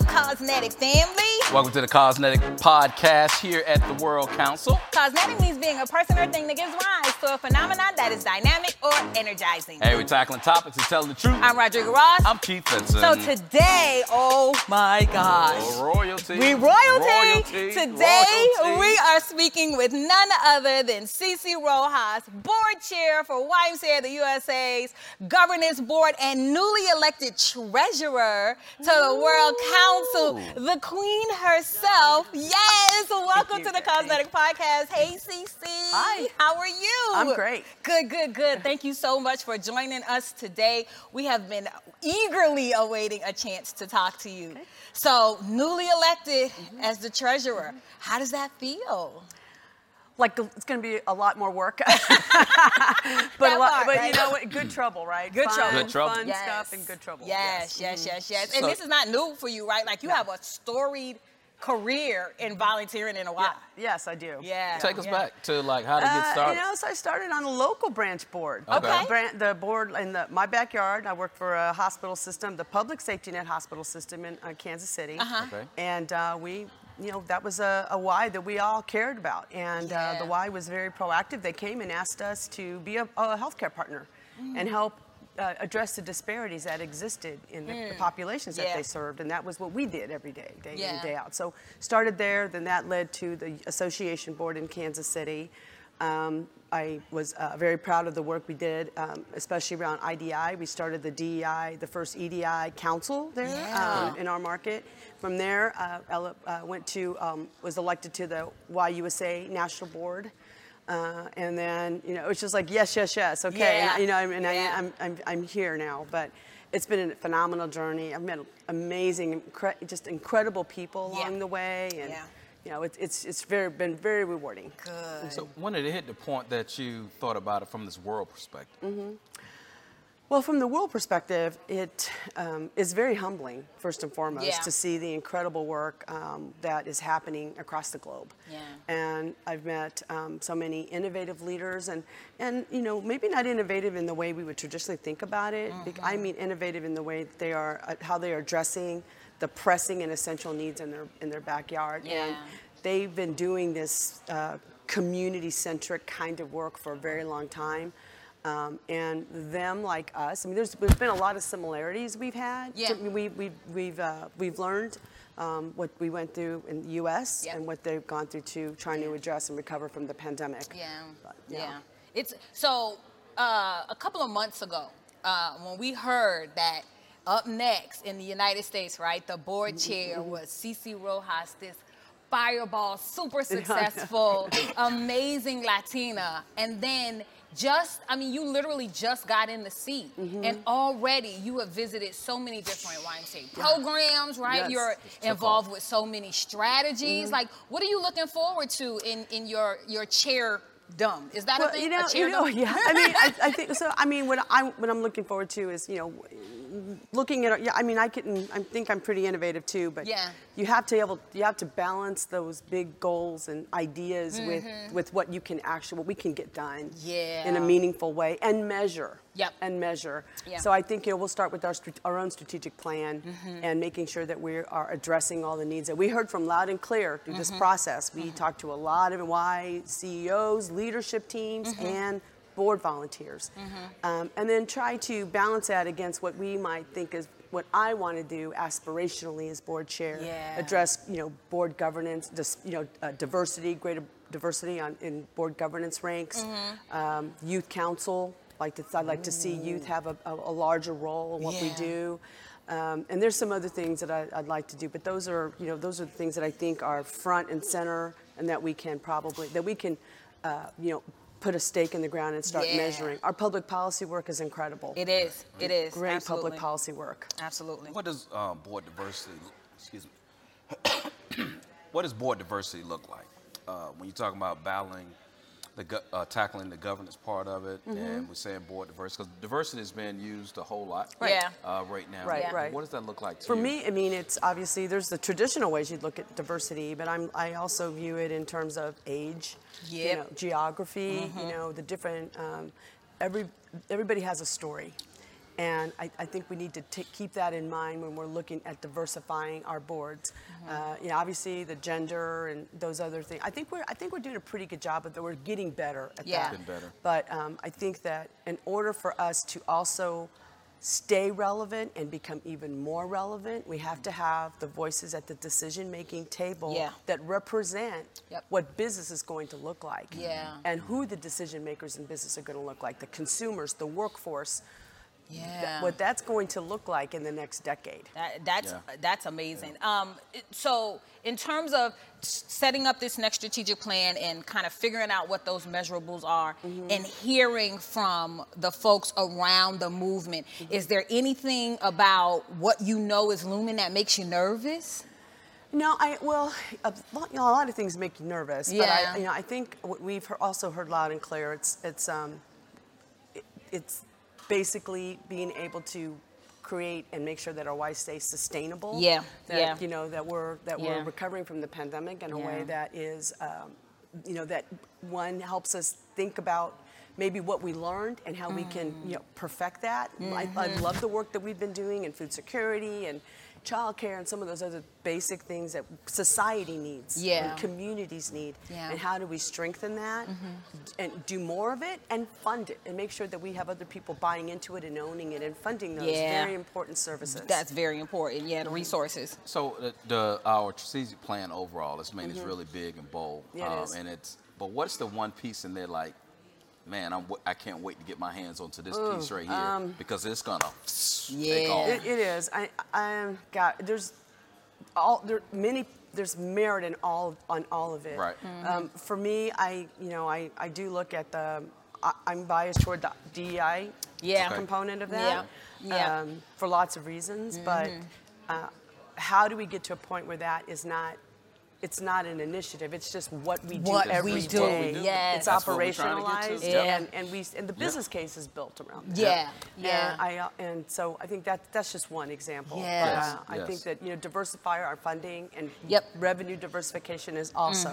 up, Cosmetic family? Welcome to the Cosmetic Podcast here at the World Council. Cosmetic means being a person or thing that gives rise to a phenomenon that is dynamic or energizing. Hey, we're tackling topics and telling the truth. I'm Rodrigo Ross. I'm Keith Benson. so today, oh my gosh. Oh, royalty. We royalty. Royalty. Today Royalty. we are speaking with none other than Cece Rojas, board chair for YMCA of the USA's governance board and newly elected treasurer to the World Council, the queen herself. Yes, welcome to the. Cosmetic Podcast. Hey CC. Hi. How are you? I'm great. Good, good, good. Thank you so much for joining us today. We have been eagerly awaiting a chance to talk to you. So, newly elected Mm-hmm. as the treasurer, how does that feel? Like it's going to be a lot more work, but a lot, part, but right? you know what? Good trouble, right? Good fun, trouble. Good trouble. fun stuff, and good trouble. Yes, yes, yes, yes. And So- this is not new for you, right? Like you have a storied career in volunteering in a while. Yeah. Yes, I do. Yeah. Take us yeah. back to like how to get Uh, started. you know, so I started on a local branch board. Okay. The, bran- the board in the, my backyard. I work for a hospital system, the public safety net hospital system in uh, Kansas City. Uh-huh. Okay. And uh, we, you know, that was a, a why that we all cared about. And uh, the why was very proactive. They came and asked us to be a, a healthcare partner Mm. and help uh, address the disparities that existed in the, the populations that Mm. Yeah. they served. And that was what we did every day, day in Yeah. and day out. So started there, then that led to the association board in Kansas City. Um, I was uh, very proud of the work we did, um, especially around IDI. We started the DEI, the first EDI council there Yeah. um, in our market. From there, uh, Ella uh, went to, um, was elected to the YUSA National Board. Uh, and then, you know, it was just like, yes, yes, yes, okay. Yeah. And, you know, and Yeah. I, I'm, I'm, I'm here now. But it's been a phenomenal journey. I've met amazing, incre- just incredible people Yeah. along the way. And, Yeah. you know, it's, it's, it's very, been very rewarding. Good. so when did it hit the point that you thought about it from this world perspective? Mm-hmm. Well, from the world perspective, it um, is very humbling, first and foremost, Yeah. to see the incredible work um, that is happening across the globe. Yeah. And I've met um, so many innovative leaders, and, and you know, maybe not innovative in the way we would traditionally think about it. Mm-hmm. I mean, innovative in the way that they are, uh, how they are addressing the pressing and essential needs in their in their backyard. And Yeah. they've been doing this uh, community-centric kind of work for a very long time. Um, and them, like us, I mean, there's, there's been a lot of similarities we've had. Yeah. So we, we, we've, uh, we've learned um, what we went through in the U.S. Yeah. and what they've gone through to trying to address and recover from the pandemic. Yeah, But, yeah. It's so uh, a couple of months ago uh, when we heard that up next in the United States, right, the board Mm-hmm, chair was Cece Rojas, this fireball, super successful, amazing Latina, and then. Just, I mean, you literally just got in the seat, Mm-hmm. and already you have visited so many different YMCA programs, right? Yes. You're involved off. with so many strategies. Like, what are you looking forward to in, in your your chair dumb? Is that a thing? you know, you know, yeah. I mean, I, I think so. I mean, what I what I'm looking forward to is, you know, looking at. Yeah, I mean, I can. I think I'm pretty innovative too, but Yeah. you have to able. You have to balance those big goals and ideas with with what you can actually, what we can get done. yeah. In Mm-hmm. A meaningful way and measure. Yep. And measure. Yeah. So I think you know we'll start with our our own strategic plan Mm-hmm. and making sure that we are addressing all the needs that we heard from loud and clear through Mm-hmm. this process. We talked to a lot of Y CEOs, leadership teams, Mm-hmm. and board volunteers, um, and then try to balance that against what we might think is what I want to do aspirationally as board chair. Yeah. Address you know board governance, dis, you know uh, diversity, greater diversity on in board governance ranks, Mm-hmm. um, youth council. Like to, I'd like to see youth have a, a, a larger role in what we do. Um, and there's some other things that I, I'd like to do, but those are, you know, those are the things that I think are front and center, and that we can probably, that we can, uh, you know, put a stake in the ground and start Yeah. measuring. Our public policy work is incredible. It is. It is. Great Absolutely. public policy work. Absolutely. What does uh, board diversity, excuse me, what does board diversity look like? Uh, when you're talking about battling, the, uh, tackling the governance part of it, Mm-hmm. and we're saying board diversity, because diversity is being used a whole lot Right. Yeah. uh, right now. Right, Yeah. right. What does that look like to you? For you? me, I mean, it's obviously there's the traditional ways you'd look at diversity, but I'm I also view it in terms of age, you know, geography, you know, the different. Um, every everybody has a story, And I, I think we need to ta- keep that in mind when we're looking at diversifying our boards. Uh, you know, obviously the gender and those other things. I think we're I think we're doing a pretty good job of that. We're getting better at Yeah. that. Getting better. But um, I think that in order for us to also stay relevant and become even more relevant, we have to have the voices at the decision-making table Yeah. that represent Yep. what business is going to look like Yeah. and who the decision makers in business are going to look like, the consumers, the workforce, Yeah. what that's going to look like in the next decade. That, that's Yeah. that's amazing. Um, so in terms of setting up this next strategic plan and kind of figuring out what those measurables are, Mm-hmm. and hearing from the folks around the movement, Mm-hmm. is there anything about what you know is looming that makes you nervous? No, I well, a lot, you know, a lot of things make you nervous. But Yeah. I, you know, I think what we've also heard loud and clear. It's it's um, it, it's basically being able to create and make sure that our life stays sustainable. Yeah, That, yeah. You know that we're that Yeah. we're recovering from the pandemic in a Yeah. way that is, um, you know, that one helps us think about. Maybe what we learned and how we can, Mm. you know, perfect that. I, I Mm-hmm. love the work that we've been doing in food security and childcare and some of those other basic things that society needs Yeah. and communities need. Yeah. Mm-hmm. And how do we strengthen that and do more of it and fund it and make sure that we have other people buying into it and owning it and funding those Yeah. very important services. That's very important. Yeah, the resources. So the, the our strategic plan overall, it's made it's really big and bold, Mm-hmm. Yeah, it is. and it's. But what's the one piece in there like? Man, I'm, w- I can't wait to get my hands onto this piece right here because it's gonna take Yeah. off. It, it is. I, I got there's all there many there's merit in all on all of it. Right. Um, for me, I you know I, I do look at the I, I'm biased toward the DEI Yeah. Okay. component of that. Yeah. Mm-hmm. Um, for lots of reasons, but uh, how do we get to a point where that is not? It's not an initiative. It's just what we do What every we day. do, yes. It's That's what we're to get to. operationalized, Yeah. and, and we and the business case is built around that. Yeah, yeah. And I uh, and so I think that that's just one example. Yes. But, Yes, uh, I think that you know diversify our funding and Yep. Mm-hmm. revenue diversification is also.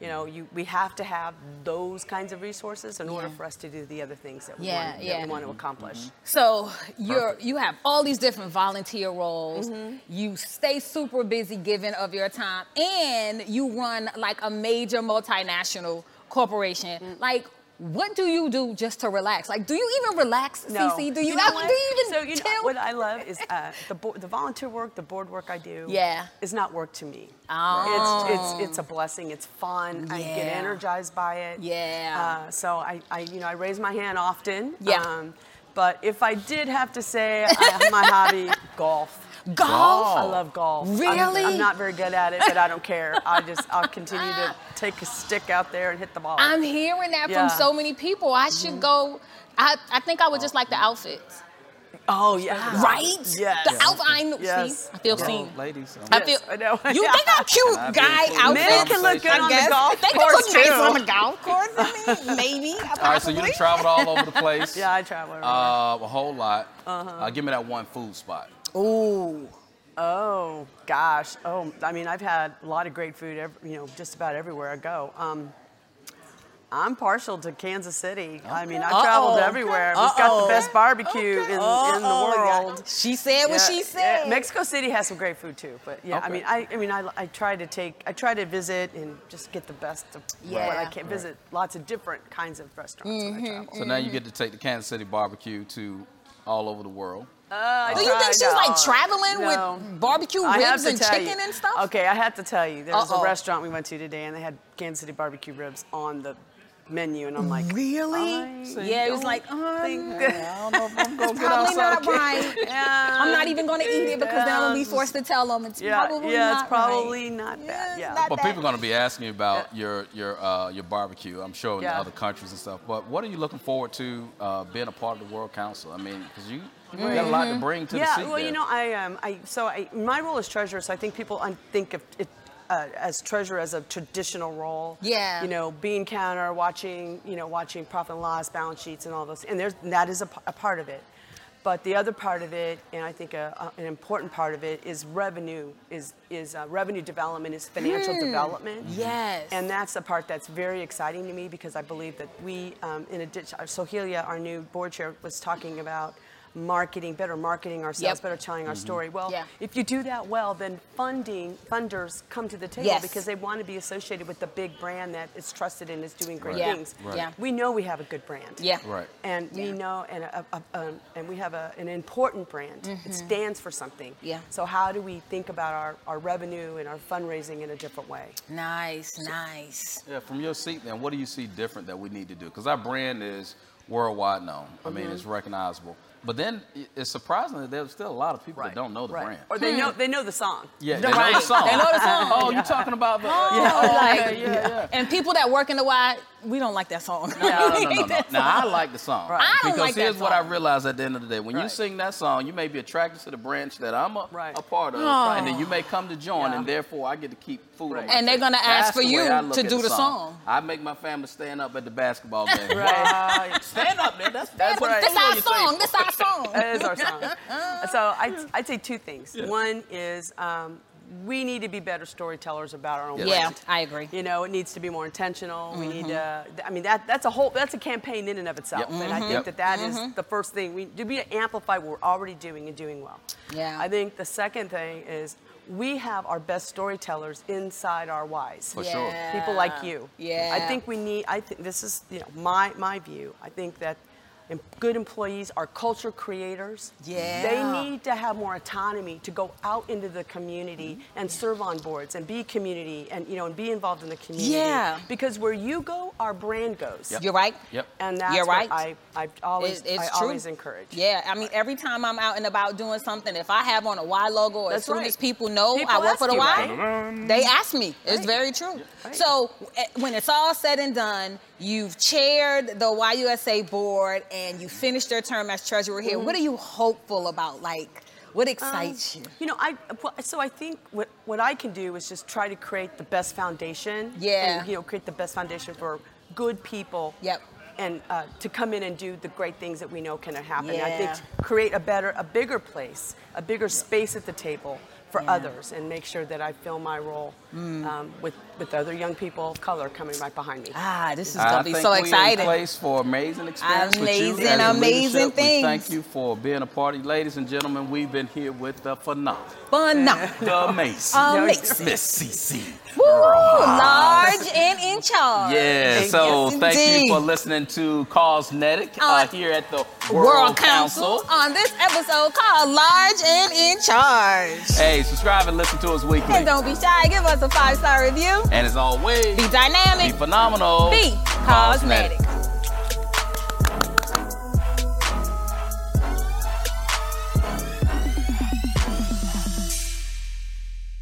You know, you we have to have those kinds of resources in order for us to do the other things that we, Yeah, want, that we want to accomplish. So you're you have all these different volunteer roles. Mm-hmm. You stay super busy giving of your time, and you run like a major multinational corporation. Mm. Like, what do you do just to relax? Like, do you even relax, No. Cece? Do you, know ever do you even so you know what I love is uh, the bo- the volunteer work, the board work I do. Yeah. is not work to me. Oh. It's it's it's a blessing. It's fun. I get energized by it. Yeah. Uh, so I, I you know I raise my hand often. Yeah. Um, but if I did have to say I, my hobby, golf. Golf? I love golf. I'm- Really? I'm, not very good at it, but I don't care. I just I'll continue to take a stick out there and hit the ball. I'm hearing that Yeah. Mm-hmm. from so many people. I should go. I, I think I would just like the outfits. oh yeah. Right? Yes. The outfit. I know. Yes. See, I feel Well, seen. ladies. um, I Yes, feel. I know. You Yeah. think I'm cute, I've been guy included in outfits? Men can look good I on guess. the golf they course can look nice on the golf course. I mean, maybe. All right, so you done traveled all over the place. Yeah, I travel. Uh, a whole lot. Uh-huh. Uh, give me that one food spot. Ooh. Oh gosh. Oh, I mean, I've had a lot of great food. ev you know, just about everywhere I go. Um, I'm partial to Kansas City. I mean, I've Uh-oh. traveled everywhere. We've got the best barbecue in, in the world. She said what Yeah, she yeah. said. Mexico City has some great food too, but yeah, I mean, I, I mean, I, I try to take, I try to visit and just get the best of what I Yeah. can. Visit lots of different kinds of restaurants when I travel. So now you get to take the Kansas City barbecue to all over the world. Uh, Do you think she's like traveling No. with barbecue ribs and chicken you. and stuff? Okay, I have to tell you, there was Uh-oh. a restaurant we went to today, and they had Kansas City barbecue ribs on the menu, and I'm like, Really? I Yeah, it was like, um, think I don't know if I'm gonna get Probably outside. not right. yeah, I'm not even going to eat it because then I'm going to be forced to tell them it's Yeah, probably yeah, not it's probably right. not Yeah, bad. Yeah. not But that- people are going to be asking you about Yeah. your your uh, your barbecue. I'm sure in Yeah. other countries and stuff. But what are you looking forward to uh, being a part of the World Council? I mean, because you you got a lot to bring to yeah, the seat well, there. you know, I um, I so I my role as treasurer, so I think people un- think of it uh, as treasurer as a traditional role. Yeah. You know, bean counter, watching, you know, watching profit and loss, balance sheets, and all those, and there's and that is a part of it. But the other part of it, and I think a, a- an important part of it, is revenue, is is uh, revenue development, is financial development. Yes. And that's the part that's very exciting to me because I believe that we, um, in addition, Soheila, our new board chair, was talking about marketing, better marketing ourselves, Yep. better telling our story. Well, Yeah. if you do that well, then funding funders come to the table Yes. because they want to be associated with the big brand that is trusted and is doing great Yeah. things. Right. Yeah. We know we have a good brand. Yeah. Right. And we know, and, a, a, um, and we have a, an important brand. It stands for something. Mm-hmm. Yeah. So how do we think about our, our revenue and our fundraising in a different way? Nice, nice. Yeah, from your seat, then, what do you see different that we need to do? Because our brand is worldwide known. I mean, Mm-hmm. it's recognizable. But then i- it's surprising that there's still a lot of people that don't know the brand. Or they know hmm. they know the song. Yeah, they know the song. They know the song. Oh, you're talking about the? Oh, yeah, like- okay, yeah, yeah. And people that work in the Y, we don't like that song. No, no, no, no, no. Now I like the song. Right. I don't because like that here's what I song. realized at the end of the day: when you sing that song, you may be attracted to the branch that I'm a, Right. a part of, Oh. and then you may come to join, Yeah. and therefore I get to keep food on Right. my And they're gonna ask That's for the you way I look to at do the song. I make my family stand up at the basketball game. Right. Stand up, man. That's that's what right. This you our song. This our song. That is our song. so I'd, I'd say two things. One is um, we need to be better storytellers about our own Yes. Yeah, brand. I agree. You know, it needs to be more intentional. We need to. Mm-hmm. I mean, that that's a whole that's a campaign in and of itself, Yep. and I think Yep. that that is Mm-hmm. the first thing we do. We amplify what we're already doing and doing well. Yeah. I think the second thing is we have our best storytellers inside our whys. For sure. People like you. Yeah. I think we need. I think this is you know my my view. I think that. Em- Good employees are culture creators. Yeah. They need to have more autonomy to go out into the community and serve on boards and be community and you know and be involved in the community. Yeah. Because where you go, our brand goes. Yep. You're right. Yep. And that's You're right. what I I always It- it's I true. always encourage. Yeah, I mean, every time I'm out and about doing something, if I have on a Y logo, as That's soon right. as people know People I work for the you, Y, right? they ask me. It's Right. very true. Right. So eh, when it's all said and done, you've chaired the YUSA board and you finished your term as treasurer here. Mm-hmm. What are you hopeful about? Like, what Um, excites you? You know, I well, so I think what what I can do is just try to create the best foundation. Yeah. And, you know, create the best foundation for good people. Yep. And uh, to come in and do the great things that we know can happen. I Yeah. think create a better, a bigger place, a bigger space at the table for Yeah. Mm. others, and make sure that I fill my role um, with with other young people of color coming right behind me. Ah, this is gonna be think so we in exciting. place for amazing experience with you Amazing, as amazing leadership. We things. thank you for being a party, ladies and gentlemen. We've been here with the phenomenal, Fun, the amazing, amazing. Miss CC. Woo, large and in charge. Yeah, Thank so you. thank Indeed. you for listening to Cosmetic uh, Uh, here at the World, World, Council on this episode called Large and in Charge. Hey, subscribe and listen to us weekly. And don't be shy, give us a five star review. And as always, Be dynamic, be phenomenal. be cosmetic.